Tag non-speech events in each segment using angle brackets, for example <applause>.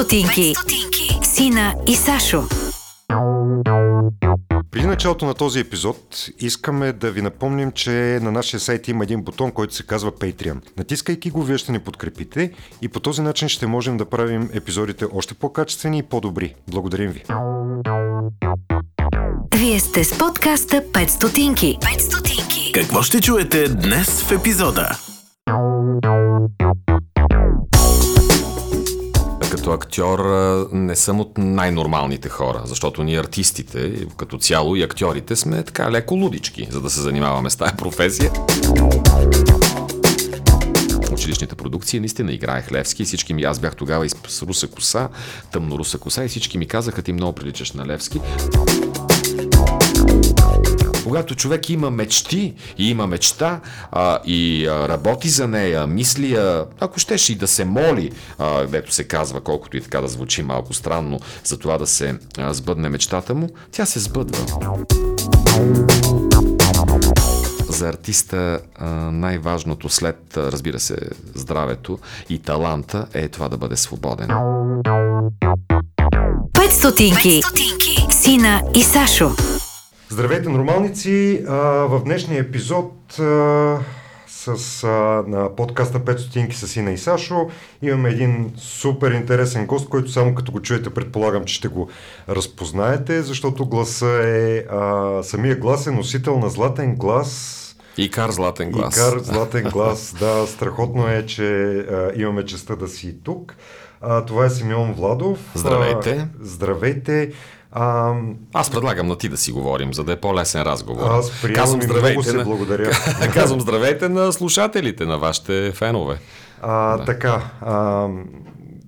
стотинки. Сина и Сашо. Преди началото на този епизод искаме да ви напомним, че на нашия сайт има един бутон, който се казва Patreon. Натискайки го, вие ще ни подкрепите и по този начин ще можем да правим епизодите още по-качествени и по-добри. Благодарим ви! Вие сте с подкаста 5 стотинки. 5 стотинки. Какво ще чуете днес в епизода? Актьор не съм от най-нормалните хора, защото ние артистите, като цяло и актьорите сме така леко лудички, за да се занимаваме с тази професия. Училищните продукции наистина играех Левски всички ми, аз бях тогава и с руса коса, тъмно руса коса и всички ми казаха, ти много приличаш на Левски. Когато човек има мечти и има мечта а, и а, работи за нея, мисли, а, ако щеш и да се моли, а, дето се казва, колкото и така да звучи малко странно, за това да се а, сбъдне мечтата му, тя се сбъдва. За артиста най-важното след, разбира се, здравето и таланта е това да бъде свободен. 5 стотинки. Сина и Сашо. Здравейте, нормалници! В днешния епизод с, на подкаста 5 стотинки с Ина и Сашо имаме един супер интересен гост, който само като го чуете предполагам, че ще го разпознаете, защото гласа е, а, самия глас е носител на златен глас Икар Златен глас. Икар <laughs> Златен глас, да, страхотно е, че а, имаме честа да си тук. А, това е Симеон Владов. Здравейте. А, здравейте. А, Аз предлагам на ти да си говорим, за да е по-лесен разговор. Аз приемам и много се на... благодаря. <laughs> Казвам здравейте на слушателите, на вашите фенове. А, да. Така, а,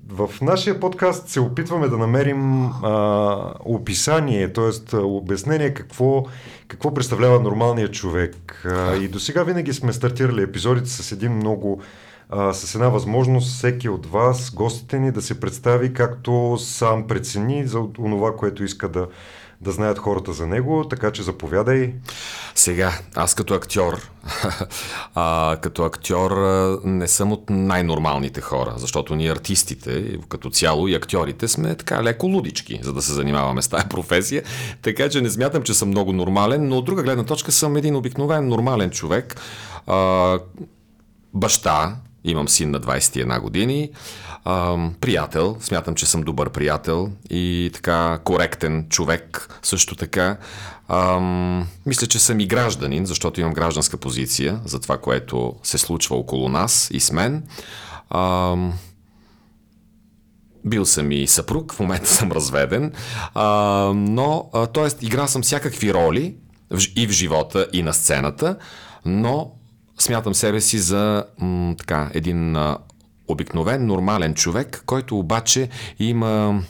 в нашия подкаст се опитваме да намерим а, описание, т.е. обяснение какво, какво представлява нормалният човек. А, и до сега винаги сме стартирали епизодите с един много а, с една възможност всеки от вас, гостите ни, да се представи както сам прецени за това, което иска да, да знаят хората за него, така че заповядай. Сега, аз като актьор, <laughs> а, като актьор не съм от най-нормалните хора, защото ние артистите, като цяло и актьорите сме така леко лудички, за да се занимаваме с тази професия, така че не смятам, че съм много нормален, но от друга гледна точка съм един обикновен нормален човек, а, баща, Имам син на 21 години. Ам, приятел, смятам, че съм добър приятел и така коректен човек също така. Ам, мисля, че съм и гражданин, защото имам гражданска позиция за това, което се случва около нас и с мен. Ам, бил съм и съпруг, в момента съм разведен, а, но, т.е. игра съм всякакви роли и в живота, и на сцената, но смятам себе си за м, така, един а, обикновен, нормален човек, който обаче има,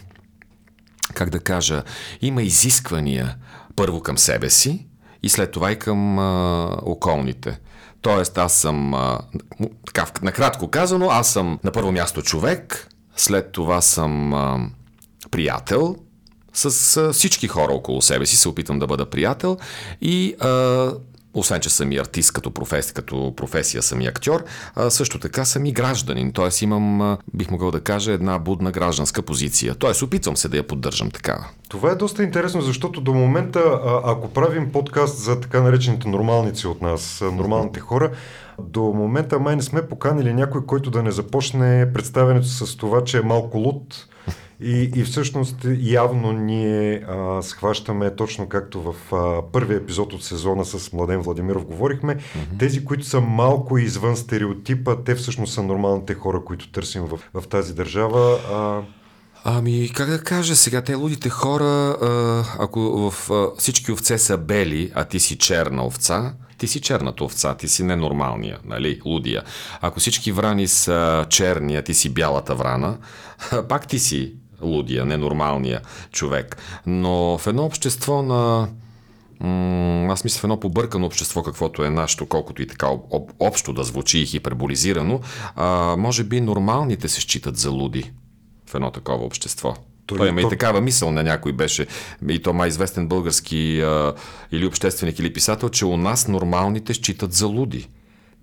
как да кажа, има изисквания първо към себе си и след това и към а, околните. Тоест, аз съм, а, така, накратко казано, аз съм на първо място човек, след това съм а, приятел, с всички хора около себе си се опитам да бъда приятел и а, освен, че съм и артист като професия, като професия съм и актьор, а, също така съм и гражданин. Т.е. имам, бих могъл да кажа, една будна гражданска позиция. Т.е. опитвам се да я поддържам такава. Това е доста интересно, защото до момента, ако правим подкаст за така наречените нормалници от нас, нормалните хора, до момента май не сме поканили някой, който да не започне представянето с това, че е малко луд, и, и всъщност явно ние а, схващаме точно както в а, първия епизод от сезона с Младен Владимиров говорихме, mm-hmm. тези, които са малко извън стереотипа, те всъщност са нормалните хора, които търсим в, в тази държава. А... Ами, как да кажа сега, те лудите хора, ако в всички овце са бели, а ти си черна овца, ти си черната овца, ти си ненормалния, нали, лудия. Ако всички врани са черни, а ти си бялата врана, <laughs> пак ти си лудия, ненормалния човек. Но в едно общество на аз мисля в едно побъркано общество, каквото е нашето, колкото и така об, общо да звучи и хиперболизирано, може би нормалните се считат за луди в едно такова общество. Той, Той има и такава мисъл на някой беше, и то май известен български а, или общественик или писател, че у нас нормалните считат за луди.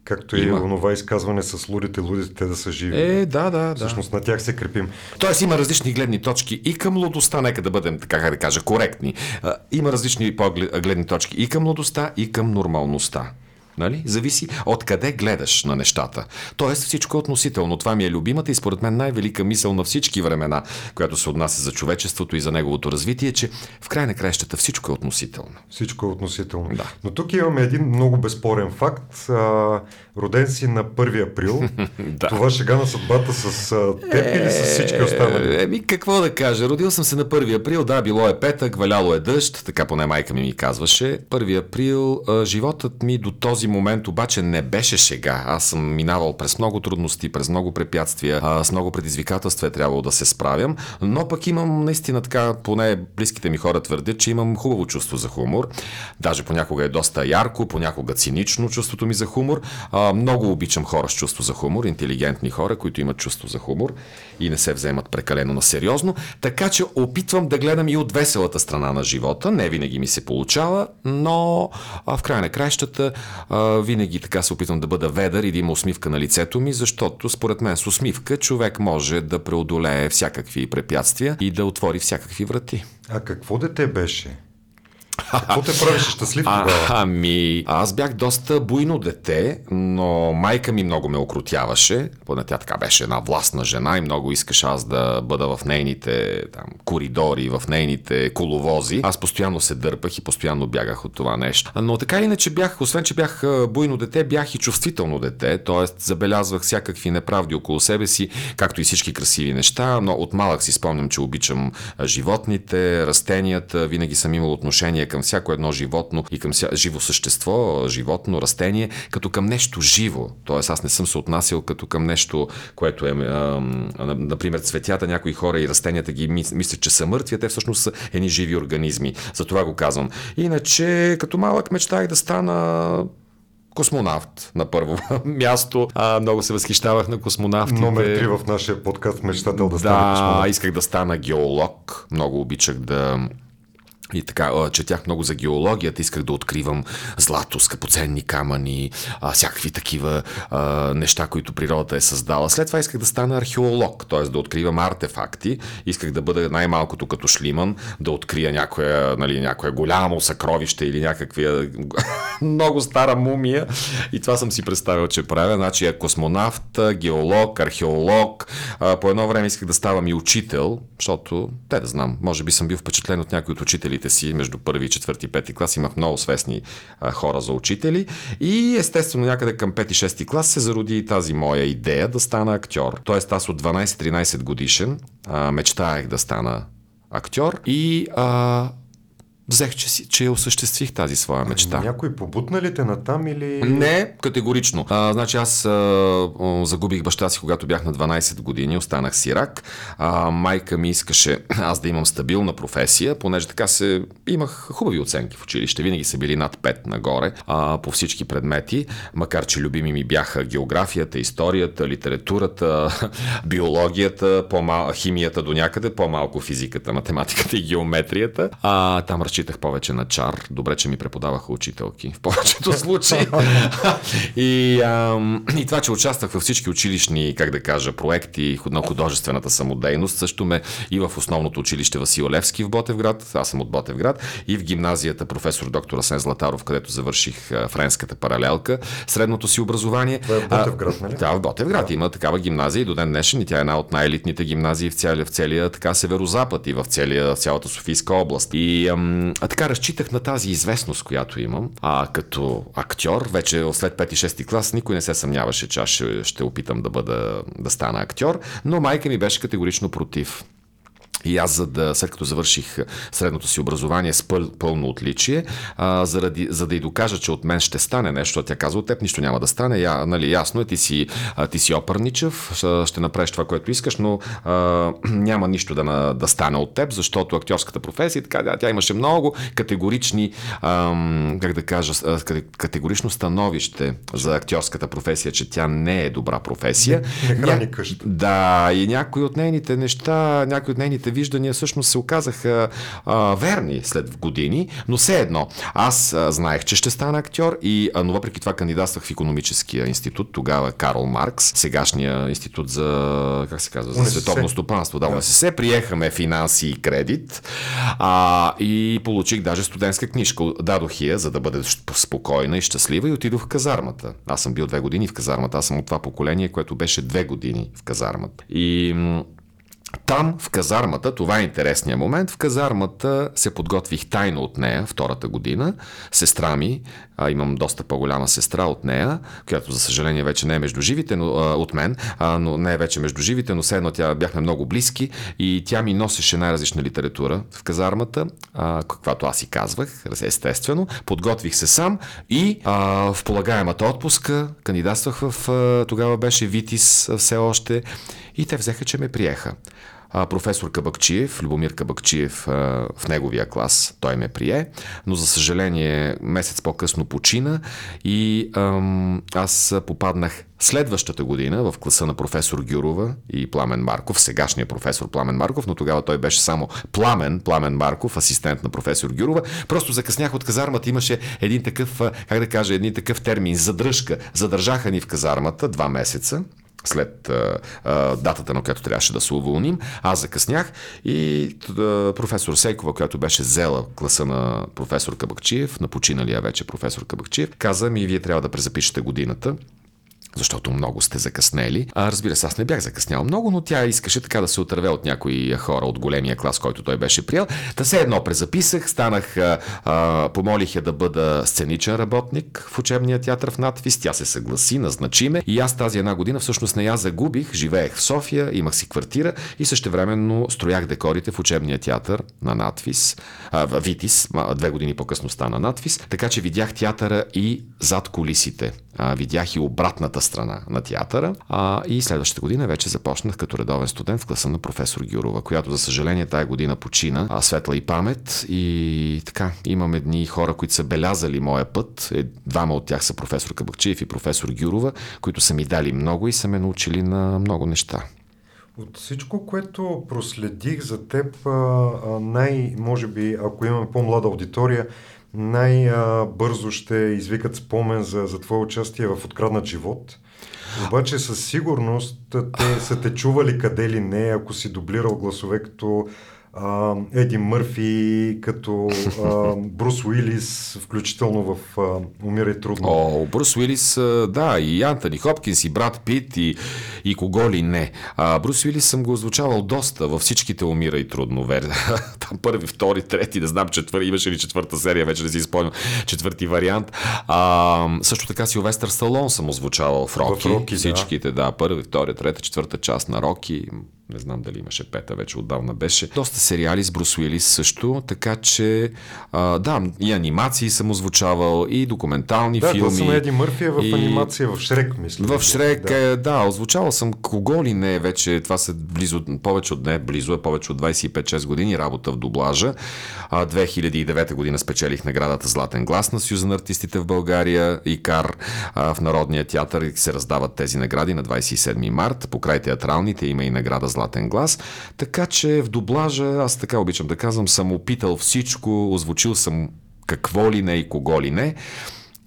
Както и Има. онова изказване с лудите, лудите те да са живи. Е, да, да, да. Всъщност на тях се крепим. Тоест има различни гледни точки и към младостта, нека да бъдем, така как да кажа, коректни. Има различни гледни точки и към младостта, и към нормалността. Нали? Зависи от къде гледаш на нещата. Тоест всичко е относително. Това ми е любимата и според мен най-велика мисъл на всички времена, която се отнася за човечеството и за неговото развитие, че в край на краищата всичко е относително. Всичко е относително. Да. Но тук имаме един много безспорен факт. А, роден си на 1 април. <laughs> Да. Това шега на съдбата с теб или с всички останали? Е, Еми, какво да кажа? Родил съм се на 1 април, да, било е петък, валяло е дъжд, така поне майка ми ми казваше. 1 април, а, животът ми до този момент обаче не беше шега. Аз съм минавал през много трудности, през много препятствия, а, с много предизвикателства е трябвало да се справям, но пък имам наистина така, поне близките ми хора твърдят, че имам хубаво чувство за хумор. Даже понякога е доста ярко, понякога цинично чувството ми за хумор. А, много обичам хора с чувство за хумор, интелигентни хора, които имат чувство за хумор и не се вземат прекалено на сериозно. Така че опитвам да гледам и от веселата страна на живота. Не винаги ми се получава, но а, в края на краищата а, винаги така се опитвам да бъда ведър и да има усмивка на лицето ми, защото според мен с усмивка човек може да преодолее всякакви препятствия и да отвори всякакви врати. А какво дете беше? Какво те правеше щастлив тогава? ами, аз бях доста буйно дете, но майка ми много ме окрутяваше. Поне тя така беше една властна жена и много искаше аз да бъда в нейните там, коридори, в нейните коловози. Аз постоянно се дърпах и постоянно бягах от това нещо. Но така или иначе бях, освен че бях буйно дете, бях и чувствително дете, т.е. забелязвах всякакви неправди около себе си, както и всички красиви неща, но от малък си спомням, че обичам животните, растенията, винаги съм имал отношение към всяко едно животно и към ся... живо същество, животно, растение, като към нещо живо. Тоест аз не съм се отнасял като към нещо, което е, а, например, цветята, някои хора и растенията ги мис- мислят, че са мъртви, а те всъщност са едни живи организми. Затова го казвам. Иначе, като малък мечтах да стана космонавт на първо <laughs> място. А, много се възхищавах на космонавтите. Номер 3 в нашия подкаст Мечтател да, Да, космонавт. исках да стана геолог. Много обичах да и така, четях много за геологията, исках да откривам злато, скъпоценни камъни, всякакви такива а, неща, които природата е създала. След това исках да стана археолог, т.е. да откривам артефакти. Исках да бъда най-малкото като Шлиман, да открия някоя, нали, някое голямо съкровище или някаква <laughs> много стара мумия. И това съм си представил, че правя. Значи е космонавт, геолог, археолог. По едно време исках да ставам и учител, защото, те да знам, може би съм бил впечатлен от някои от учителите си между първи, четвърти пети клас. Имах много свестни а, хора за учители. И естествено някъде към пети, шести клас се зароди тази моя идея да стана актьор. Тоест аз от 12-13 годишен а, мечтаех да стана актьор и а, взех, че, си, че осъществих тази своя мечта. Някой побутна ли те натам или... Не, категорично. А, значи аз а, а, загубих баща си, когато бях на 12 години, останах сирак. А, майка ми искаше аз да имам стабилна професия, понеже така се имах хубави оценки в училище. Винаги са били над 5 нагоре а, по всички предмети, макар че любими ми бяха географията, историята, литературата, <laughs> биологията, по-мал... химията до някъде, по-малко физиката, математиката и геометрията. А, там разчитах повече на чар. Добре, че ми преподаваха учителки в повечето случаи. <laughs> и, ам, и това, че участвах във всички училищни, как да кажа, проекти на художествената самодейност, също ме и в основното училище Васил Левски в Ботевград, аз съм от Ботевград, и в гимназията професор доктор Асен Златаров, където завърших а, френската паралелка, средното си образование. Това е в Ботевград, нали? Да, в Ботевград има такава гимназия и до ден днешен и тя е една от най-елитните гимназии в целия, в целия така северозапад и в целия, цялата Софийска област. И ам, а така разчитах на тази известност, която имам. А като актьор, вече след 5-6 клас, никой не се съмняваше, че аз ще, ще опитам да бъда, да стана актьор, но майка ми беше категорично против. И аз, за да, след като завърших средното си образование с пъл, пълно отличие, а, заради, за да й докажа, че от мен ще стане нещо, тя каза, от теб нищо няма да стане. Я, нали, ясно е, ти си, а, ти си опърничев, ще, направиш това, което искаш, но а, <clears throat> няма нищо да, да стане от теб, защото актьорската професия, така, да, тя имаше много категорични, ам, как да кажа, а, кате- категорично становище за актьорската професия, че тя не е добра професия. Не храни Ня- къща. да, и някои от нейните неща, някои от нейните моите виждания всъщност се оказаха а, верни след години, но все едно. Аз а, знаех, че ще стана актьор, и, а, но въпреки това кандидатствах в економическия институт, тогава Карл Маркс, сегашния институт за, как се казва, за световно стопанство. Да, УНСС. Приехаме финанси и кредит а, и получих даже студентска книжка. Дадох я, за да бъде спокойна и щастлива и отидох в казармата. Аз съм бил две години в казармата. Аз съм от това поколение, което беше две години в казармата. И там, в казармата, това е интересният момент, в казармата се подготвих тайно от нея втората година. Сестра ми, а, имам доста по-голяма сестра от нея, която за съжаление вече не е между живите, но, а, от мен, а, но не е вече между живите, но все едно тя бяхме много близки и тя ми носеше най-различна литература в казармата, а, каквато аз и казвах, естествено. Подготвих се сам и а, в полагаемата отпуска кандидатствах в, а, тогава беше Витис все още и те взеха, че ме приеха. Професор Кабакчиев, Любомир Кабакчиев в неговия клас, той ме прие, но за съжаление месец по-късно почина и аз попаднах следващата година в класа на професор Гюрова и Пламен Марков, сегашния професор Пламен Марков, но тогава той беше само Пламен, Пламен Марков, асистент на професор Гюрова. Просто закъснях от казармата, имаше един такъв, как да кажа, един такъв термин, задръжка. Задържаха ни в казармата два месеца след а, а, датата, на която трябваше да се уволним. Аз закъснях и а, професор Сейкова, която беше взела класа на професор Кабакчиев, на починалия вече професор Кабакчиев, каза ми, вие трябва да презапишете годината защото много сте закъснели. А, разбира се, аз не бях закъснял много, но тя искаше така да се отърве от някои хора от големия клас, който той беше приел. Та все едно презаписах, станах, а, а, помолих я да бъда сценичен работник в учебния театър в надвис. Тя се съгласи, назначи ме. И аз тази една година всъщност не я загубих. Живеех в София, имах си квартира и същевременно строях декорите в учебния театър на надвис. А, в Витис, две години по-късно стана надвис. Така че видях театъра и зад колисите. А, видях и обратната страна на театъра. А, и следващата година вече започнах като редовен студент в класа на професор Гюрова, която за съжаление тая година почина. А, светла и памет. И така, имам едни хора, които са белязали моя път. Е, двама от тях са професор Кабакчиев и професор Гюрова, които са ми дали много и са ме научили на много неща. От всичко, което проследих за теб, най, може би, ако имаме по-млада аудитория, най-бързо ще извикат спомен за, за твое участие в Откраднат живот. Обаче със сигурност те са те чували къде ли не, ако си дублирал гласове като а, Еди Мърфи, като а, Брус Уилис, включително в а, Умирай трудно. О, Брус Уилис, да, и Антони Хопкинс, и Брат Пит, и, и кого ли не. А, Брус Уилис съм го озвучавал доста във всичките Умира и трудно. Вер. <laughs> Там първи, втори, трети, не знам, четвърти, имаше ли четвърта серия, вече не си спомням, четвърти вариант. А, също така Силвестър Сталон съм озвучавал в Роки. В Роки, всичките, да. да, първи, втори, трета, четвърта част на Роки. Не знам дали имаше пета, вече отдавна беше. Доста сериали с Брус Уилис също, така че а, да, и анимации съм озвучавал, и документални да, филми. Да, съм Еди Мърфи е в и... анимация, в Шрек, мисля. В Шрек, да. да, озвучавал съм кого ли не вече, това са близо, повече от не, близо е повече от 25-6 години работа в дублажа. А, 2009 година спечелих наградата Златен глас на Съюза на артистите в България и Кар а, в Народния театър и се раздават тези награди на 27 март. Покрай театралните има и награда Златен глас. Така че в дублажа, аз така обичам да казвам, съм опитал всичко, озвучил съм какво ли не и кого ли не.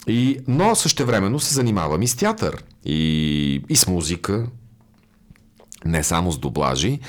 И, но същевременно се занимавам и с театър, и, и с музика, не само с дублажи.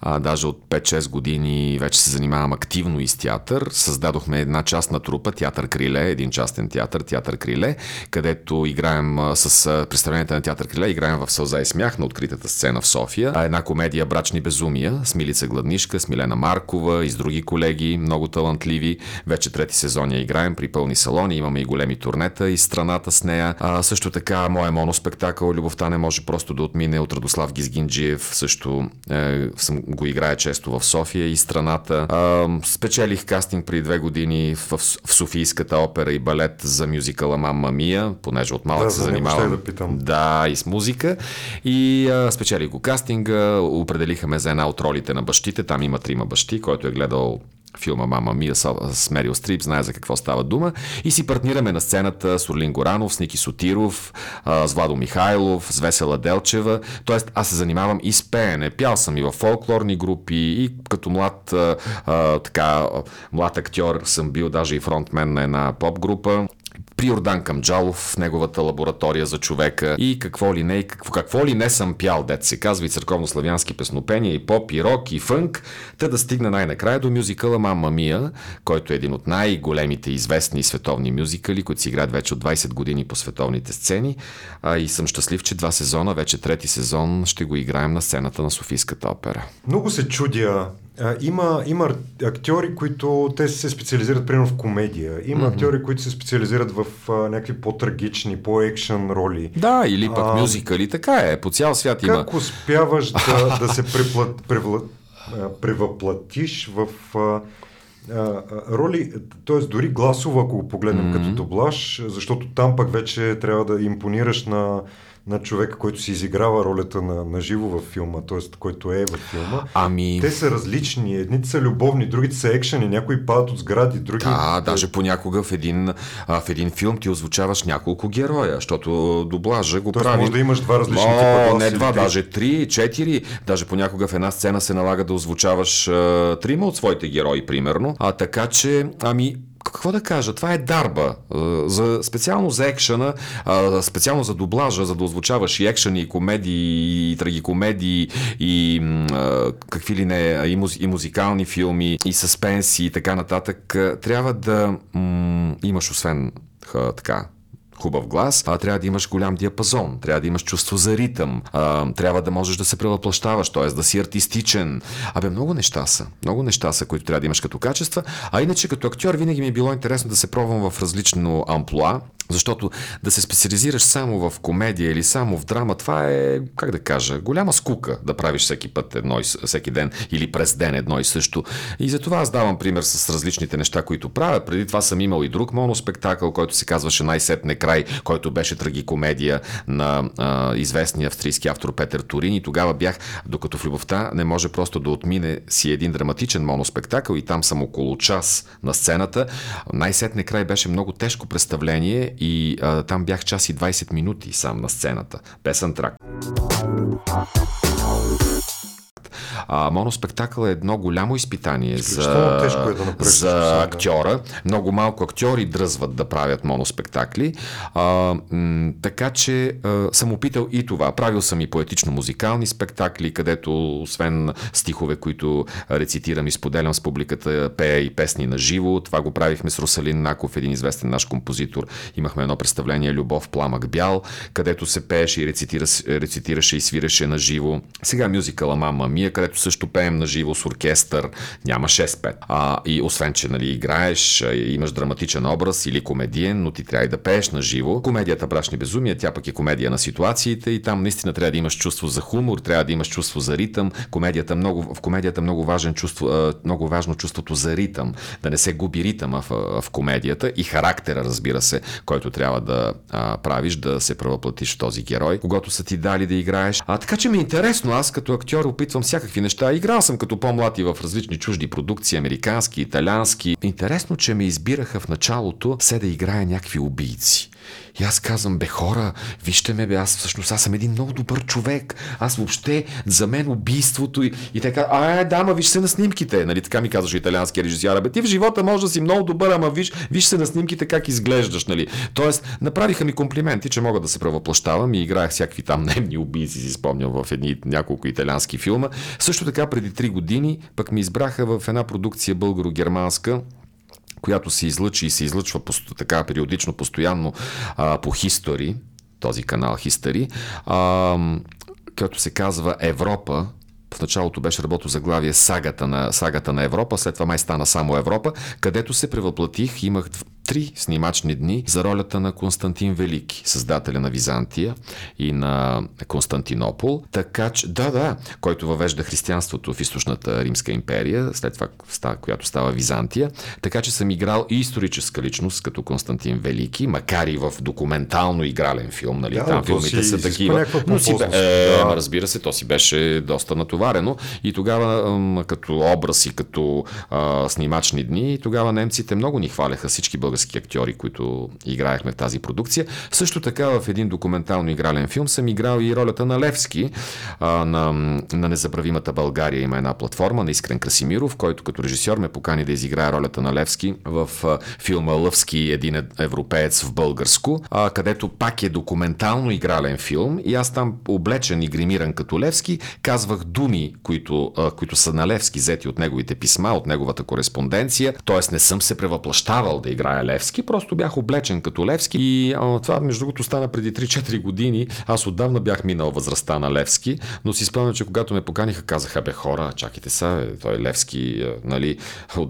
А, даже от 5-6 години вече се занимавам активно и с театър. Създадохме една част на трупа, Театър Криле, един частен театър, Театър Криле, където играем а, с представленията на Театър Криле, играем в Сълза и смях на откритата сцена в София. А, една комедия Брачни безумия с Милица Гладнишка, с Милена Маркова и с други колеги, много талантливи. Вече трети сезон я играем при пълни салони, имаме и големи турнета и страната с нея. А, също така, моя моноспектакъл Любовта не може просто да отмине от Радослав Гизгинджиев, също е, съм го играя често в София и страната. А, спечелих кастинг при две години в, в Софийската опера и балет за мюзикъла Мамма Мия, понеже от малък Да, се занимавам. да питам. Да, и с музика. И а, спечелих го кастинга, определиха ме за една от ролите на бащите. Там има трима бащи, който е гледал филма Мама Мия с, Мерил Стрип, знае за какво става дума. И си партнираме на сцената с Орлин Горанов, с Ники Сотиров, с Владо Михайлов, с Весела Делчева. Тоест аз се занимавам и с пеене. Пял съм и в фолклорни групи, и като млад, а, така, млад актьор съм бил даже и фронтмен на една поп група при Йордан Камджалов в неговата лаборатория за човека и какво ли не, какво, какво ли не съм пял, дет се казва и църковно-славянски песнопения, и поп, и рок, и фънк, та да стигна най-накрая до мюзикъла Мама Мия, който е един от най-големите известни световни мюзикали, които си играят вече от 20 години по световните сцени. А, и съм щастлив, че два сезона, вече трети сезон, ще го играем на сцената на Софийската опера. Много се чудя а, има, има актьори, които те се специализират примерно в комедия. Има mm-hmm. актьори, които се специализират в а, някакви по-трагични, по-екшен роли. Да, или пък а, мюзикали. Така е, по цял свят как има. Как успяваш да, да се <laughs> преплат, превла, превъплатиш в а, а, роли, т.е. дори гласово, ако го погледнем mm-hmm. като доблаж, защото там пък вече трябва да импонираш на на човека, който си изиграва ролята на, на живо във филма, т.е. който е във филма. Ами... Те са различни. Едните са любовни, другите са екшени, някои падат от сгради, други... Да, даже понякога в един, в един филм ти озвучаваш няколко героя, защото доблажа го Тоест, прави... може да имаш два различни О, типа глас, Не два, три. даже три, четири. Даже понякога в една сцена се налага да озвучаваш а, трима от своите герои, примерно. А така че, ами, какво да кажа, това е дарба. За, специално за екшена, специално за дублажа, за да озвучаваш и екшени, и комедии, и трагикомедии, и какви ли не, и, муз, и музикални филми, и съспенси и така нататък, трябва да м- имаш освен така хубав глас, а трябва да имаш голям диапазон, трябва да имаш чувство за ритъм, а, трябва да можеш да се превъплащаваш, т.е. да си артистичен. Абе, много неща са. Много неща са, които трябва да имаш като качества. А иначе като актьор винаги ми е било интересно да се пробвам в различно амплуа. Защото да се специализираш само в комедия или само в драма, това е, как да кажа, голяма скука да правиш всеки път едно и, всеки ден или през ден едно и също. И за това аз давам пример с различните неща, които правя. Преди това съм имал и друг моноспектакъл, който се казваше Най-сетне край, който беше трагикомедия на а, известния австрийски автор Петър Турин. И тогава бях, докато в любовта не може просто да отмине си един драматичен моноспектакъл и там съм около час на сцената. Най-сетне край беше много тежко представление и а, там бях час и 20 минути сам на сцената, без антрак. А, моноспектакъл е едно голямо изпитание за, тежко е да за актьора. Много малко актьори дръзват да правят моноспектакли. А, м- така че а, съм опитал и това. Правил съм и поетично-музикални спектакли, където освен стихове, които рецитирам и споделям с публиката, пея и песни на живо. Това го правихме с Русалин Наков, един известен наш композитор. Имахме едно представление Любов, пламък, бял, където се пееше и рецитира, рецитираше и свиреше на живо. Сега мюзикъла Мама Мия, където също пеем на живо с оркестър, няма 6-5. А, и освен, че нали, играеш, имаш драматичен образ или комедиен, но ти трябва и да пееш на живо. Комедията Брашни безумия, тя пък е комедия на ситуациите и там наистина трябва да имаш чувство за хумор, трябва да имаш чувство за ритъм. Комедията много, в комедията много, важен чувство, много важно чувството за ритъм, да не се губи ритъма в, в комедията и характера, разбира се, който трябва да а, правиш, да се правоплатиш в този герой, когато са ти дали да играеш. А така че ми е интересно, аз като актьор опитвам всякакви неща. Играл съм като по-млад и в различни чужди продукции, американски, италиански. Интересно, че ме избираха в началото се да играя някакви убийци. И аз казвам, бе хора, вижте ме, бе, аз всъщност аз съм един много добър човек. Аз въобще, за мен убийството и, и така, а, е, да, ма виж се на снимките. Нали, така ми казваше италианския режисьор. Бе, ти в живота може да си много добър, ама виж, виж се на снимките как изглеждаш. Нали. Тоест, направиха ми комплименти, че мога да се правоплащавам и играех всякакви там немни убийци, си спомням в едни няколко италиански филма. Също така, преди три години, пък ми избраха в една продукция българо-германска, която се излъчи и се излъчва така периодично, постоянно а, по History, този канал History, а, като се казва Европа, в началото беше работо заглавие сагата на, сагата на Европа, след това май стана само Европа, където се превъплатих, имах три снимачни дни за ролята на Константин Велики, създателя на Византия и на Константинопол. Така че, да, да, който въвежда християнството в източната Римска империя, след това, която става Византия. Така че съм играл и историческа личност, като Константин Велики, макар и в документално игрален филм. Нали? Да, Там филмите си са такива. Но си, е, Да. разбира се, то си беше доста натоварено. И тогава, като образ и като а, снимачни дни, тогава немците много ни хваляха всички български актьори, които играехме в тази продукция. Също така в един документално игрален филм съм играл и ролята на Левски а, на, на Незабравимата България. Има една платформа на Искрен Красимиров, който като режисьор ме покани да изиграя ролята на Левски в а, филма Лъвски един е- европеец в българско, а, където пак е документално игрален филм и аз там облечен и гримиран като Левски, казвах думи, които, а, които са на Левски, взети от неговите писма, от неговата кореспонденция. Тоест не съм се превъплащавал да играя Левски, просто бях облечен като Левски и а, това между другото стана преди 3-4 години. Аз отдавна бях минал възрастта на Левски, но си спомням, че когато ме поканиха, казаха, бе хора, чакайте са, бе, той Левски, а, нали,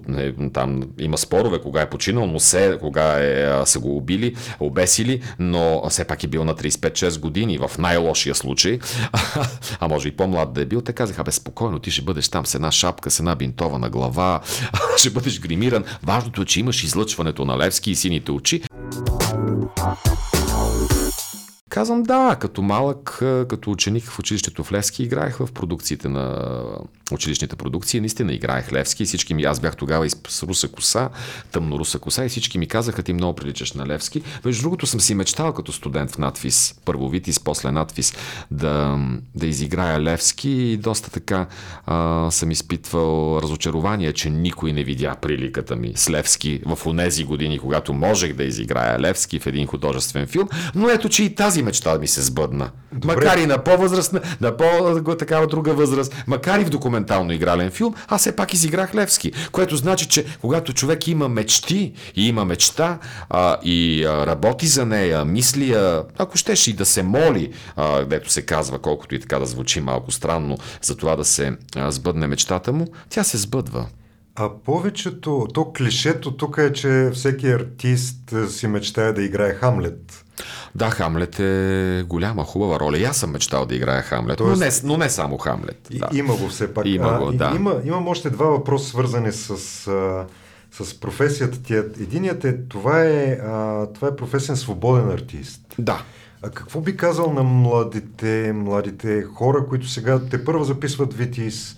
не, там има спорове, кога е починал, но се, кога е, а, са го убили, обесили, но все пак е бил на 35-6 години, в най-лошия случай, <laughs> а може и по-млад да е бил, те казаха, бе спокойно, ти ще бъдеш там с една шапка, с една бинтова на глава, <laughs> ще бъдеш гримиран. Важното е, че имаш излъчването на Левски Krajewski i Sinitucci. Казвам да, като малък, като ученик в училището в Левски играех в продукциите на училищните продукции. Наистина играех Левски всички ми, аз бях тогава и с руса коса, тъмно руса коса и всички ми казаха, ти много приличаш на Левски. Между другото съм си мечтал като студент в надфис, първо Витис, после надфис, да, да изиграя Левски и доста така а, съм изпитвал разочарование, че никой не видя приликата ми с Левски в онези години, когато можех да изиграя Левски в един художествен филм, но ето, че и тази мечта ми се сбъдна. Добре. Макар и на по-възрастна, на по-такава друга възраст, макар и в документално игрален филм, аз все пак изиграх Левски. Което значи, че когато човек има мечти и има мечта а, и а, работи за нея, мисли, а, ако щеш и да се моли, а, дето се казва, колкото и така да звучи малко странно, за това да се а, сбъдне мечтата му, тя се сбъдва. А повечето, то клишето тук е, че всеки артист си мечтае да играе Хамлет. Да, Хамлет е голяма, хубава роля. И аз съм мечтал да играя Хамлет, Тоест- но, не, но не само Хамлет. И, Да. Има го все пак. Има го, да. Има, имам още два въпроса, свързани с, а, с професията ти. Единият е, това е, а, това е професия свободен артист. да. А какво би казал на младите, младите хора, които сега те първо записват Витис?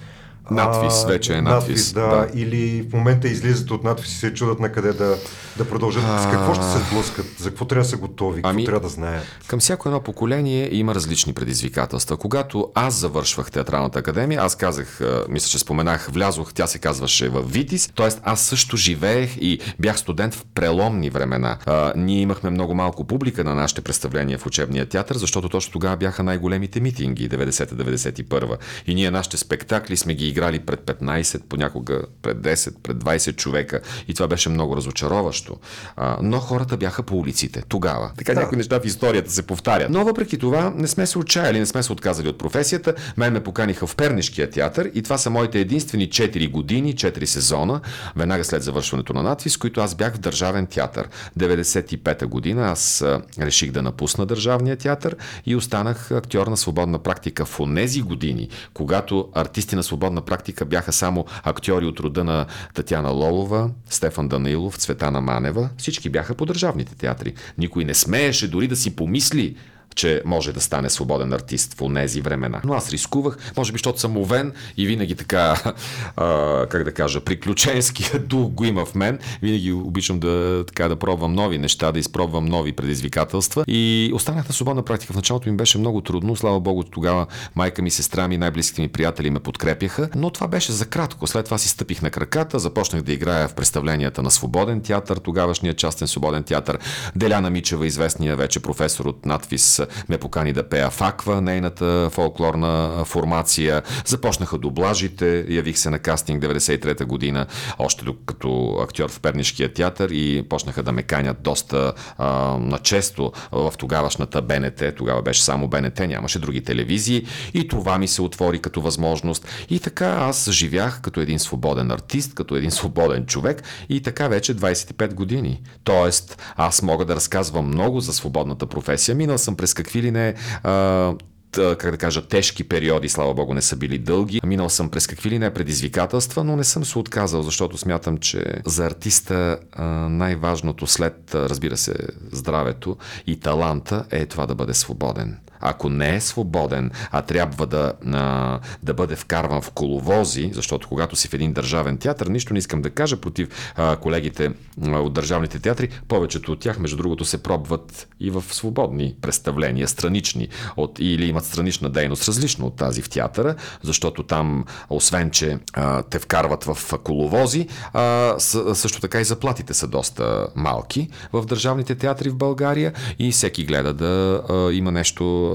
Надвис, вече е надвис, да, да. Или в момента излизат от надвис и се чудат на къде да, да продължат. С какво ще се сблъскат? За какво трябва да са готови? Какво Ами, трябва да знаят? Към всяко едно поколение има различни предизвикателства. Когато аз завършвах театралната академия, аз казах, а, мисля, че споменах, влязох, тя се казваше в Витис, т.е. аз също живеех и бях студент в преломни времена. А, ние имахме много малко публика на нашите представления в учебния театър, защото точно тогава бяха най-големите митинги, 90-91. И ние нашите спектакли сме ги играли пред 15, понякога пред 10, пред 20 човека. И това беше много разочароващо. А, но хората бяха по улиците тогава. Така Да. някои неща в историята се повтарят. Но въпреки това не сме се отчаяли, не сме се отказали от професията. Мен ме поканиха в Пернишкия театър и това са моите единствени 4 години, 4 сезона, веднага след завършването на надвис, които аз бях в Държавен театър. 95-та година аз реших да напусна Държавния театър и останах актьор на свободна практика в онези години, когато артисти на свободна практика бяха само актьори от рода на Татяна Лолова, Стефан Данаилов, Цветана Манева. Всички бяха по държавните театри. Никой не смееше дори да си помисли че може да стане свободен артист в онези времена. Но аз рискувах, може би, защото съм овен и винаги така, а, как да кажа, приключенския дух го има в мен. Винаги обичам да, така, да пробвам нови неща, да изпробвам нови предизвикателства. И останах на свободна практика. В началото ми беше много трудно. Слава Богу, тогава майка ми, сестра ми, най-близките ми приятели ме подкрепяха. Но това беше за кратко. След това си стъпих на краката, започнах да играя в представленията на Свободен театър, тогавашния частен Свободен театър. Деляна Мичева, известния вече професор от надвис ме покани да пея в Аква, нейната фолклорна формация. Започнаха дублажите, явих се на кастинг 93-та година, още като актьор в Пернишкия театър и почнаха да ме канят доста а, начесто в тогавашната БНТ. Тогава беше само БНТ, нямаше други телевизии и това ми се отвори като възможност. И така аз живях като един свободен артист, като един свободен човек и така вече 25 години. Тоест, аз мога да разказвам много за свободната професия. Минал съм през какви ли не а, как да кажа, тежки периоди, слава богу, не са били дълги. Минал съм през какви ли не предизвикателства, но не съм се отказал, защото смятам, че за артиста най-важното след, разбира се, здравето и таланта е това да бъде свободен ако не е свободен, а трябва да, а, да бъде вкарван в коловози, защото когато си в един държавен театър, нищо не искам да кажа против а, колегите а, от държавните театри, повечето от тях, между другото, се пробват и в свободни представления, странични, от, или имат странична дейност, различно от тази в театъра, защото там, освен че а, те вкарват в коловози, а, също така и заплатите са доста малки в държавните театри в България и всеки гледа да а, има нещо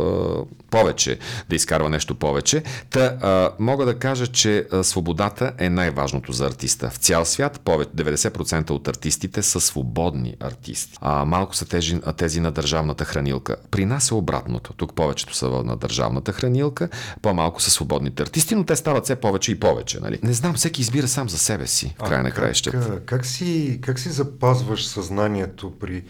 повече, да изкарва нещо повече. Та, а, мога да кажа, че свободата е най-важното за артиста. В цял свят повече 90% от артистите са свободни артисти. А малко са тези, тези на държавната хранилка. При нас е обратното. Тук повечето са на държавната хранилка, по-малко са свободните артисти, но те стават все повече и повече. Нали? Не знам, всеки избира сам за себе си, в края на краищата. Как, как, си, как си запазваш съзнанието при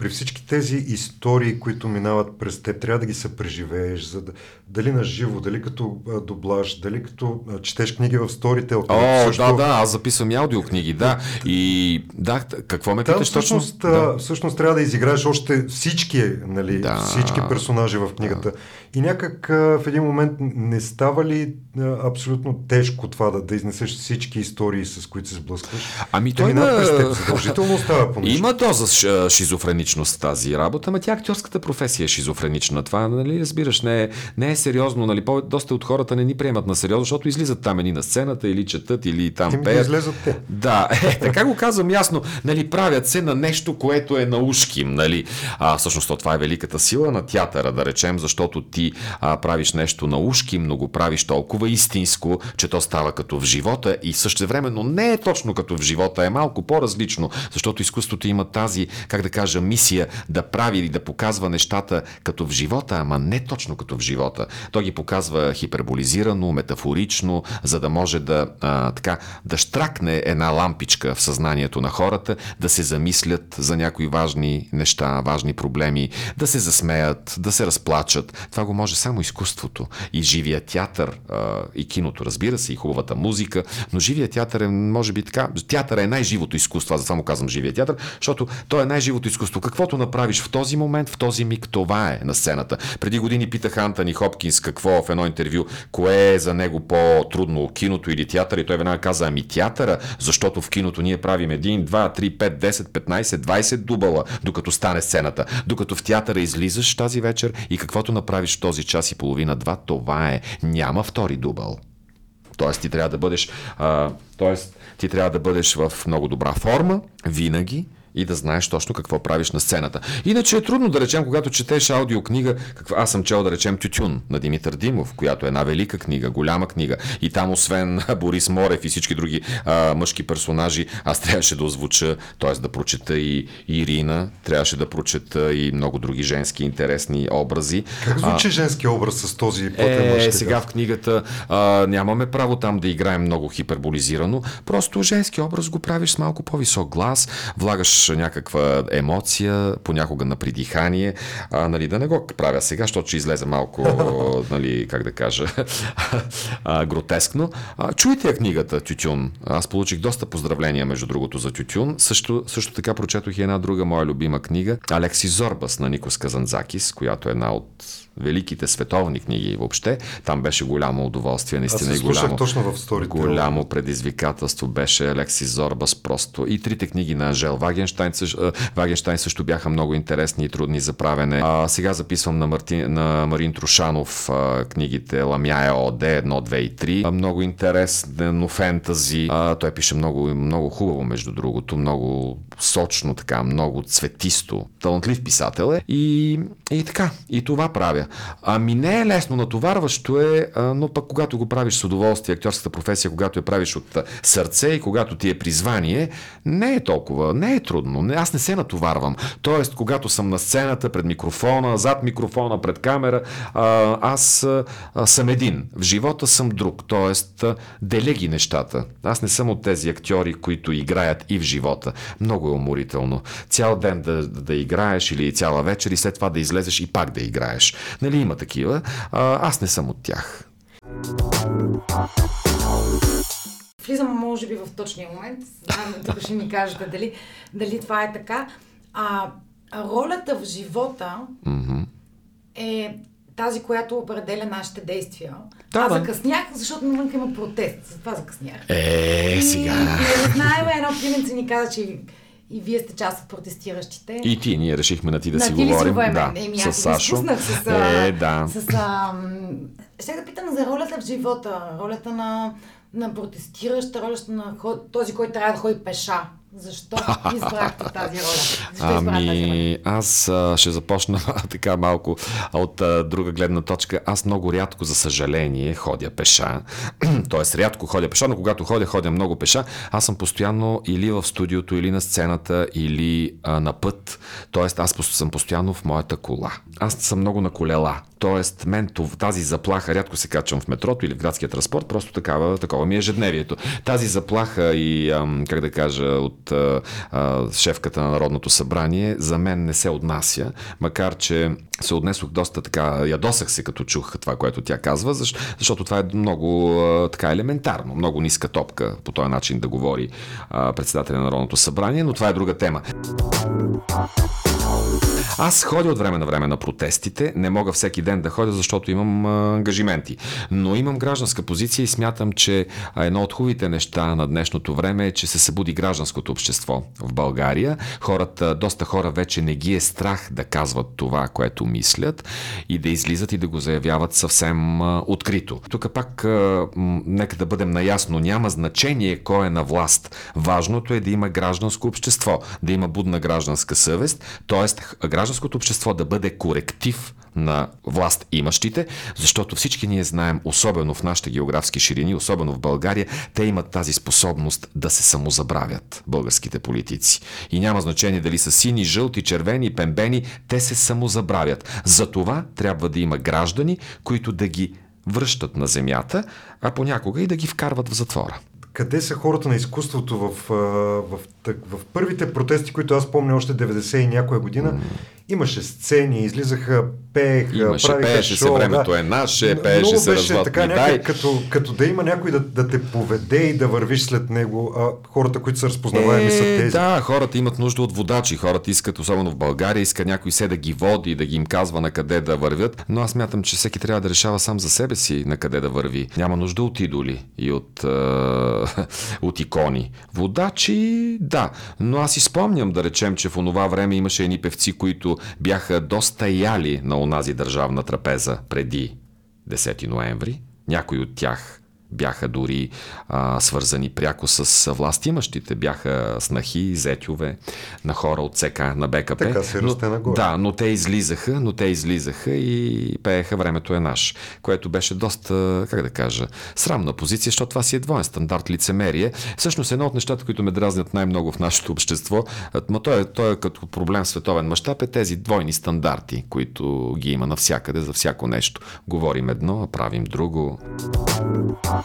при всички тези истории, които минават през теб, трябва да ги се преживееш, за да, дали на живо, дали като а, дублаж, дали като а, четеш книги в Storytel. О, също... да, да, аз записвам и аудиокниги, да. И да, какво ме питаш всъщност, точно? Да. всъщност трябва да изиграеш още всички, нали, да. всички персонажи в книгата. Да. И някак а, в един момент не става ли а, абсолютно тежко това да, да изнесеш всички истории, с които се сблъскваш? Ами той има... Задължително става по <laughs> Има доза шизофреничност тази работа, ама тя актьорската професия е шизофренична. Това, нали, разбираш, не е, не е сериозно, нали, по- доста от хората не ни приемат на сериозно, защото излизат там едни на сцената или четат, или там пеят. Да излезат те. Да, <laughs> е, така го казвам ясно. Нали, правят се на нещо, което е наушким. Нали. А, всъщност това е великата сила на театъра, да речем, защото ти а, правиш нещо наушким, но го правиш толкова истинско, че то става като в живота и същевременно не е точно като в живота, е малко по-различно, защото изкуството има тази, как да кажа, мисия да прави или да показва нещата като в живота, ама не точно като в живота. Той ги показва хиперболизирано, метафорично, за да може да, а, така, да штракне една лампичка в съзнанието на хората, да се замислят за някои важни неща, важни проблеми, да се засмеят, да се разплачат. Това го може само изкуството. И живия театър, а, и киното, разбира се, и хубавата музика, но живия театър е, може би така, театър е най-живото изкуство, аз само казвам живия театър, защото то е най-живото изкуство. Каквото направиш в този момент, в този миг, това е на сцената. Преди години питах Антони Хоп Хопкинс какво в едно интервю, кое е за него по-трудно, киното или театър, и той веднага каза, ами театъра, защото в киното ние правим 1, 2, 3, 5, 10, 15, 20 дубала, докато стане сцената. Докато в театъра излизаш тази вечер и каквото направиш в този час и половина-два, това е. Няма втори дубъл. Тоест ти трябва да бъдеш, а, тоест, ти трябва да бъдеш в много добра форма, винаги, и да знаеш точно какво правиш на сцената. Иначе е трудно да речем, когато четеш аудиокнига, какво... аз съм чел да речем Тютюн на Димитър Димов, която е една велика книга, голяма книга. И там, освен <laughs> Борис Морев и всички други а, мъжки персонажи, аз трябваше да озвуча, т.е. да прочета и Ирина, трябваше да прочета и много други женски интересни образи. Как звучи а, женски образ с този плътен мъж? Е, сега в книгата а, нямаме право там да играем много хиперболизирано. Просто женски образ го правиш с малко по-висок глас, влагаш някаква емоция, понякога на придихание, а, нали, да не го правя сега, защото ще излезе малко, <laughs> нали, как да кажа, <laughs> а, гротескно. А, чуйте я книгата Тютюн. Аз получих доста поздравления, между другото, за Тютюн. Също, също така прочетох и една друга моя любима книга, Алекси Зорбас на Никос Казанзакис, която е една от великите световни книги въобще. Там беше голямо удоволствие, наистина и голямо, точно в сторите. голямо предизвикателство беше Алексис Зорбас просто. И трите книги на Жел Вагенштайн, също, Вагенштайн също бяха много интересни и трудни за правене. А, сега записвам на, Мартин, на Марин Трушанов а, книгите Ламяя ОД 1, 2 и 3. А, много интересно фентази. А, той пише много, много хубаво, между другото, много сочно, така, много цветисто. Талантлив писател е. И, и така, и това правя. Ами не е лесно, натоварващо е, а, но пък когато го правиш с удоволствие, актьорската професия, когато я правиш от сърце и когато ти е призвание, не е толкова, не е трудно. Не, аз не се натоварвам. Тоест, когато съм на сцената, пред микрофона, зад микрофона, пред камера, аз съм един. В живота съм друг. Тоест, деля ги нещата. Аз не съм от тези актьори, които играят и в живота. Много е уморително. Цял ден да, да, да играеш или цяла вечер и след това да излезеш и пак да играеш. Нали има такива? Аз не съм от тях. Влизам, може би, в точния момент. Знам, тук ще ми кажете дали, дали това е така. А, ролята в живота е тази, която определя нашите действия. Да, Аз закъснях, защото навън има протест. Затова закъснях. Е, И, сега. не знаем, едно приемница ни каза, че и, и вие сте част от протестиращите. И ти, ние решихме на ти да На си ти говорим. говорим? Да, Еми, с си Сашо. с, Е, да. С, а, ще да питам за ролята в живота, ролята на, на протестираща, ролята на този, който трябва да ходи пеша. Защо <laughs> избрахте тази роля? Защо тази роля? Ами, аз а, ще започна <laughs> така малко от а, друга гледна точка. Аз много рядко, за съжаление, ходя пеша. <clears throat> Тоест, рядко ходя пеша, но когато ходя, ходя много пеша. Аз съм постоянно или в студиото, или на сцената, или а, на път. Тоест, аз съм постоянно в моята кола. Аз съм много на колела. Тоест, мен тази заплаха, рядко се качвам в метрото или в градския транспорт, просто такава, такова ми е ежедневието. Тази заплаха и, как да кажа, от шефката на Народното събрание, за мен не се отнася, макар че се отнесох доста така, ядосах се като чух това, което тя казва, защ, защото това е много така елементарно, много ниска топка по този начин да говори председателя на Народното събрание, но това е друга тема. Аз ходя от време на време на протестите. Не мога всеки ден да ходя, защото имам а, ангажименти. Но имам гражданска позиция и смятам, че едно от хубавите неща на днешното време е, че се събуди гражданското общество в България. Хората, доста хора вече не ги е страх да казват това, което мислят и да излизат и да го заявяват съвсем открито. Тук пак нека да бъдем наясно. Няма значение кой е на власт. Важното е да има гражданско общество, да има будна гражданска съвест, т.е. гражданското общество да бъде коректив на власт имащите, защото всички ние знаем, особено в нашите географски ширини, особено в България, те имат тази способност да се самозабравят, българските политици. И няма значение дали са сини, жълти, червени, пембени, те се самозабравят. За това трябва да има граждани, които да ги връщат на земята, а понякога и да ги вкарват в затвора. Къде са хората на изкуството в, в, в, в първите протести, които аз помня още 90 и някоя година? Имаше сцени, излизаха, пееха, Имаше, правиха пееше се шоу, времето да. е наше, пееше се беше развод така, някак, като, като да има някой да, да те поведе и да вървиш след него, а хората, които са разпознаваеми, са тези. Е, Да, хората имат нужда от водачи. Хората искат, особено в България, искат някой се да ги води, да ги им казва на къде да вървят. Но аз мятам, че всеки трябва да решава сам за себе си на къде да върви. Няма нужда от идоли и от, е, <laughs> от икони. Водачи, да. Но аз си спомням, да речем, че в онова време имаше едни певци, които бяха доста яли на онази държавна трапеза преди 10 ноември. Някои от тях бяха дори а, свързани пряко с властимащите. Бяха снахи, зетюве на хора от ЦК на БКП. Така се расте нагоре. Да, но те излизаха, но те излизаха и пееха Времето е наш, което беше доста, как да кажа, срамна позиция, защото това си е двоен стандарт лицемерие. Всъщност едно от нещата, които ме дразнят най-много в нашето общество, но то е, то е като проблем в световен мащаб, е тези двойни стандарти, които ги има навсякъде за всяко нещо. Говорим едно, а правим друго. А,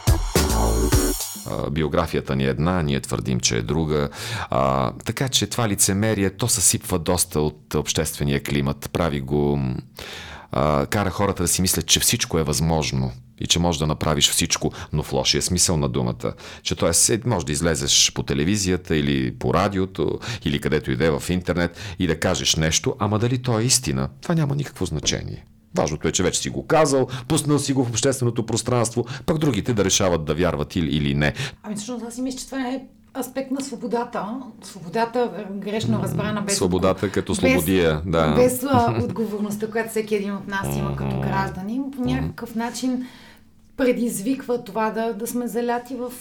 биографията ни е една, ние твърдим, че е друга. А, така че това лицемерие, то съсипва доста от обществения климат. Прави го... А, кара хората да си мислят, че всичко е възможно и че можеш да направиш всичко, но в лошия смисъл на думата. Че т.е. може да излезеш по телевизията или по радиото, или където иде в интернет и да кажеш нещо, ама дали то е истина, това няма никакво значение. Важното е, че вече си го казал, пуснал си го в общественото пространство, пък другите да решават да вярват или, или не. Ами всъщност аз си мисля, че това е аспект на свободата. Свободата, грешно разбрана, без... Свободата като слободия, без, да. Без а, отговорността, която всеки един от нас има като гражданин, по някакъв начин предизвиква това да, да сме заляти в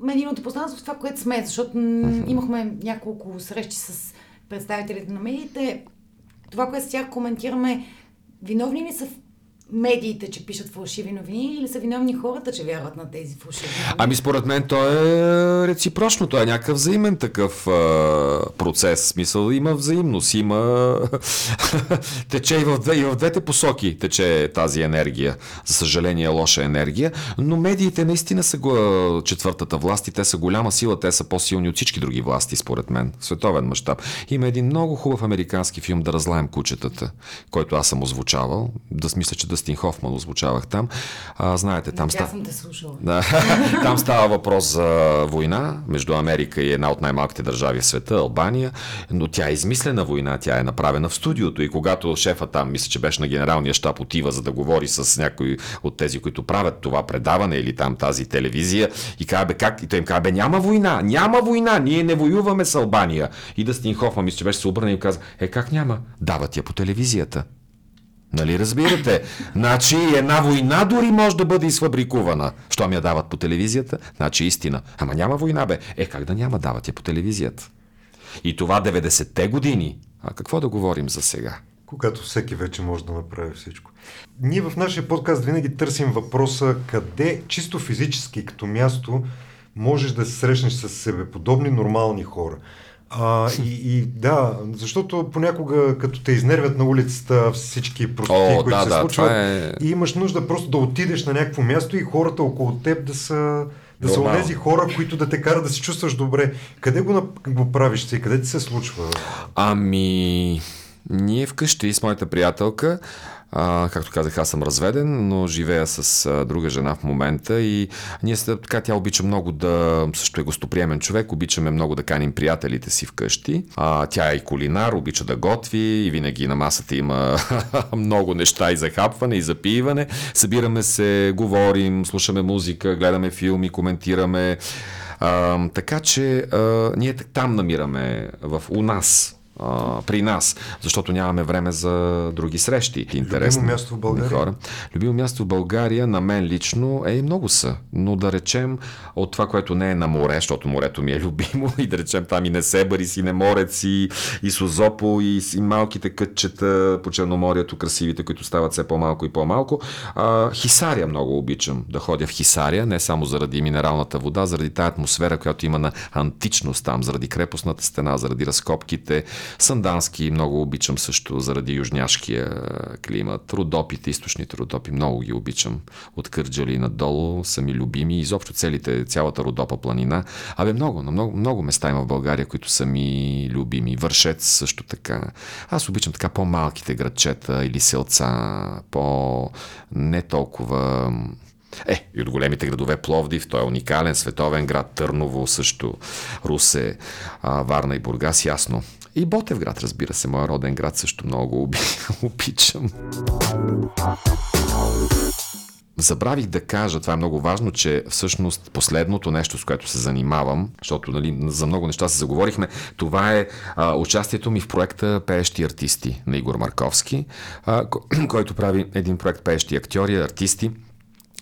медийното пространство, в това, което сме, защото имахме няколко срещи с представителите на медиите. Това, което с тях коментираме, виновни ли са медиите, че пишат фалшиви новини или са виновни хората, че вярват на тези фалшиви новини? Ами според мен то е реципрочно, то е някакъв взаимен такъв а, процес. Смисъл има взаимност, има <laughs> тече и в, две, и в двете посоки тече тази енергия. За съжаление лоша енергия, но медиите наистина са го, четвъртата власт и те са голяма сила, те са по-силни от всички други власти, според мен, в световен мащаб. Има един много хубав американски филм Да разлаем кучетата, който аз съм озвучавал. Да смисля, че Дъстин Хофман озвучавах там. А, знаете, там става... съм те слушала. Да. <laughs> Там става въпрос за война между Америка и една от най-малките държави в света, Албания, но тя е измислена война, тя е направена в студиото и когато шефа там, мисля, че беше на генералния щаб, отива за да говори с някой от тези, които правят това предаване или там тази телевизия и казва, бе, как? И той им казва, бе, няма война, няма война, ние не воюваме с Албания. И Дъстин Хофман, мисля, че беше се обърна и каза, е, как няма? Дават я по телевизията. Нали разбирате? Значи една война дори може да бъде изфабрикувана. Що ми я дават по телевизията? Значи истина. Ама няма война, бе. Е, как да няма? Дават я по телевизията. И това 90-те години. А какво да говорим за сега? когато всеки вече може да направи всичко. Ние в нашия подкаст винаги търсим въпроса къде чисто физически като място можеш да се срещнеш с себеподобни нормални хора. А, и, и да, защото понякога като те изнервят на улицата всички простоти, О, които да, се да, случват, е- и имаш нужда просто да отидеш на някакво място и хората около теб да са да са онези хора, които да те карат да се чувстваш добре. Къде го, го правиш ти? Къде ти се случва? Ами, ние вкъщи с моята приятелка, а, както казах, аз съм разведен, но живея с а, друга жена в момента и ние сте, така тя обича много да, също е гостоприемен човек, обичаме много да каним приятелите си вкъщи. А, тя е и кулинар, обича да готви и винаги на масата има <laughs> много неща и за хапване, и за пиване. Събираме се, говорим, слушаме музика, гледаме филми, коментираме. А, така че а, ние там намираме в, у нас а, при нас, защото нямаме време за други срещи. Интересни място в България? Хора. Любимо място в България, на мен лично, е и много са. Но да речем от това, което не е на море, защото морето ми е <laughs> любимо, и да речем там и Несебър, и Синеморец, и, и Созопо, и, и малките кътчета по Черноморието, красивите, които стават все по-малко и по-малко. А, Хисария много обичам да ходя в Хисария, не само заради минералната вода, заради тази атмосфера, която има на античност там, заради крепостната стена, заради разкопките. Сандански много обичам също заради южняшкия климат. Родопите, източните родопи, много ги обичам. От Кърджали надолу са ми любими. Изобщо целите, цялата Родопа планина. Абе много, на много, много места има в България, които са ми любими. Вършец също така. Аз обичам така по-малките градчета или селца, по не толкова е, и от големите градове Пловдив, той е уникален, световен град, Търново също, Русе, Варна и Бургас, ясно. И Ботевград, разбира се, моя роден град също много оби- <laughs> обичам. Забравих да кажа, това е много важно, че всъщност последното нещо, с което се занимавам, защото нали, за много неща се заговорихме, това е а, участието ми в проекта Пеещи артисти на Игор Марковски, а, ко- <clears throat> който прави един проект Пеещи актьори, артисти,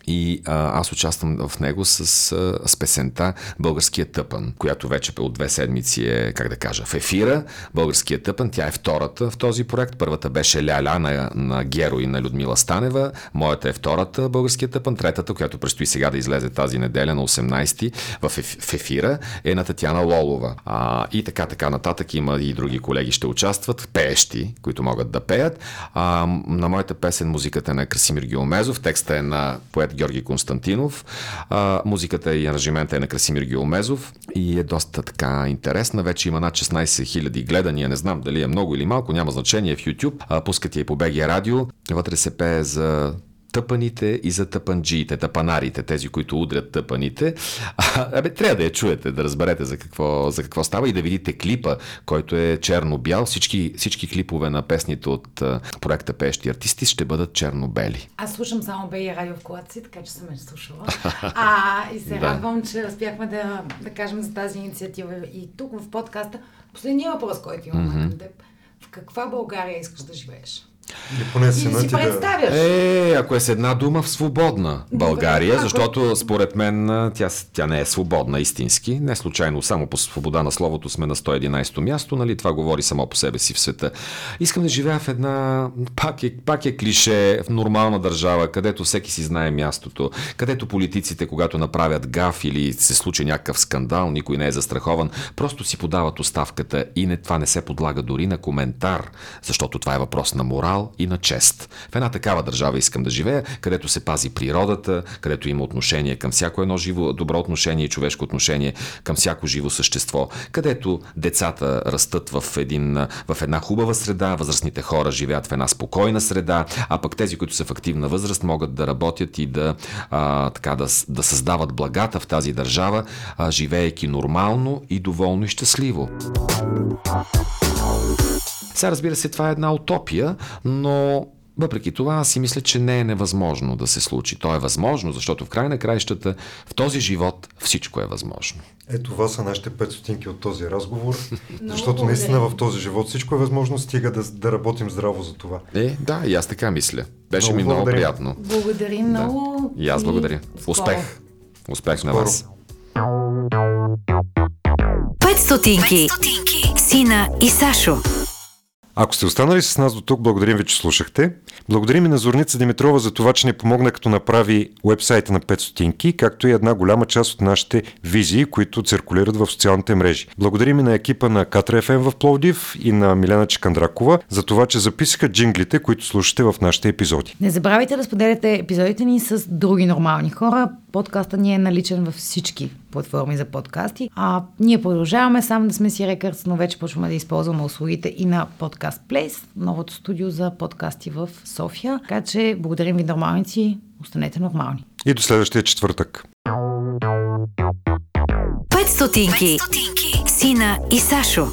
и а, аз участвам в него с, а, с песента Българския тъпън, която вече от две седмици е, как да кажа, в ефира. Българския тъпън, тя е втората в този проект. Първата беше Ляля на, на Геро и на Людмила Станева. Моята е втората Българския тъпън. Третата, която предстои сега да излезе тази неделя на 18-ти в, еф, в ефира, е на Татяна Лолова. А, и така, така нататък има и други колеги ще участват, пеещи, които могат да пеят. А, на моята песен музиката е на Красимир Геомезов, текста е на поет Георги Константинов. А, музиката и аранжимента е на Красимир Геомезов и е доста така интересна. Вече има над 16 000 гледания. Не знам дали е много или малко, няма значение в YouTube. А, пускат я и по BG Радио. Вътре се пее за тъпаните и за тъпанджиите, тъпанарите, тези, които удрят тъпаните. А, абе, трябва да я чуете, да разберете за какво, за какво става и да видите клипа, който е черно-бял. Всички, всички клипове на песните от а, проекта Пещи артисти ще бъдат черно-бели. Аз слушам само БИ радио в колата си, така че съм е слушала. <laughs> А, и се Да. радвам, че успяхме да, да кажем за тази инициатива и тук в подкаста. Последният въпрос, който имаме към теб. В каква България искаш да живееш? Или поне И сина си ти да... представяш. Е, ако е с една дума в свободна България, Добре, защото според мен тя, тя не е свободна истински. Не случайно, само по свобода на словото сме на 111-то място, нали? Това говори само по себе си в света. Искам да живея в една, пак е, пак е клише, в нормална държава, където всеки си знае мястото, където политиците, когато направят гаф или се случи някакъв скандал, никой не е застрахован, просто си подават оставката и не, това не се подлага дори на коментар, защото това е въпрос на морал и на чест. В една такава държава искам да живея, където се пази природата, където има отношение към всяко едно живо, добро отношение и човешко отношение към всяко живо същество, където децата растат в, един, в една хубава среда, възрастните хора живеят в една спокойна среда, а пък тези, които са в активна възраст, могат да работят и да, а, така, да, да създават благата в тази държава, а, живеейки нормално и доволно и щастливо. Сега, разбира се, това е една утопия, но въпреки това аз си мисля, че не е невъзможно да се случи. То е възможно, защото в край на краищата в този живот всичко е възможно. Ето това са нашите пет стотинки от този разговор, <laughs> защото наистина в този живот всичко е възможно, стига да, да работим здраво за това. Е, да, и аз така мисля. Беше Много ми много благодаря. приятно. Благодарим много. И аз благодаря. скоро. Успех! Успех на Скоро. вас! 5 стотинки. Сина и Сашо. Ако сте останали с нас до тук, благодарим ви, че слушахте. Благодарим и на Зорница Димитрова за това, че ни помогна като направи уебсайта на 5 стотинки, както и една голяма част от нашите визии, които циркулират в социалните мрежи. Благодарим и на екипа на Катра FM в Пловдив и на Милена Чекандракова за това, че записаха джинглите, които слушате в нашите епизоди. Не забравяйте да споделяте епизодите ни с други нормални хора. Подкаста ни е наличен във всички платформи за подкасти. А ние продължаваме само да сме си рекърдс, но вече почваме да използваме услугите и на Podcast Place, новото студио за подкасти в София. Така че благодарим ви нормалници, останете нормални. И до следващия четвъртък. 5 стотинки. Сина и Сашо.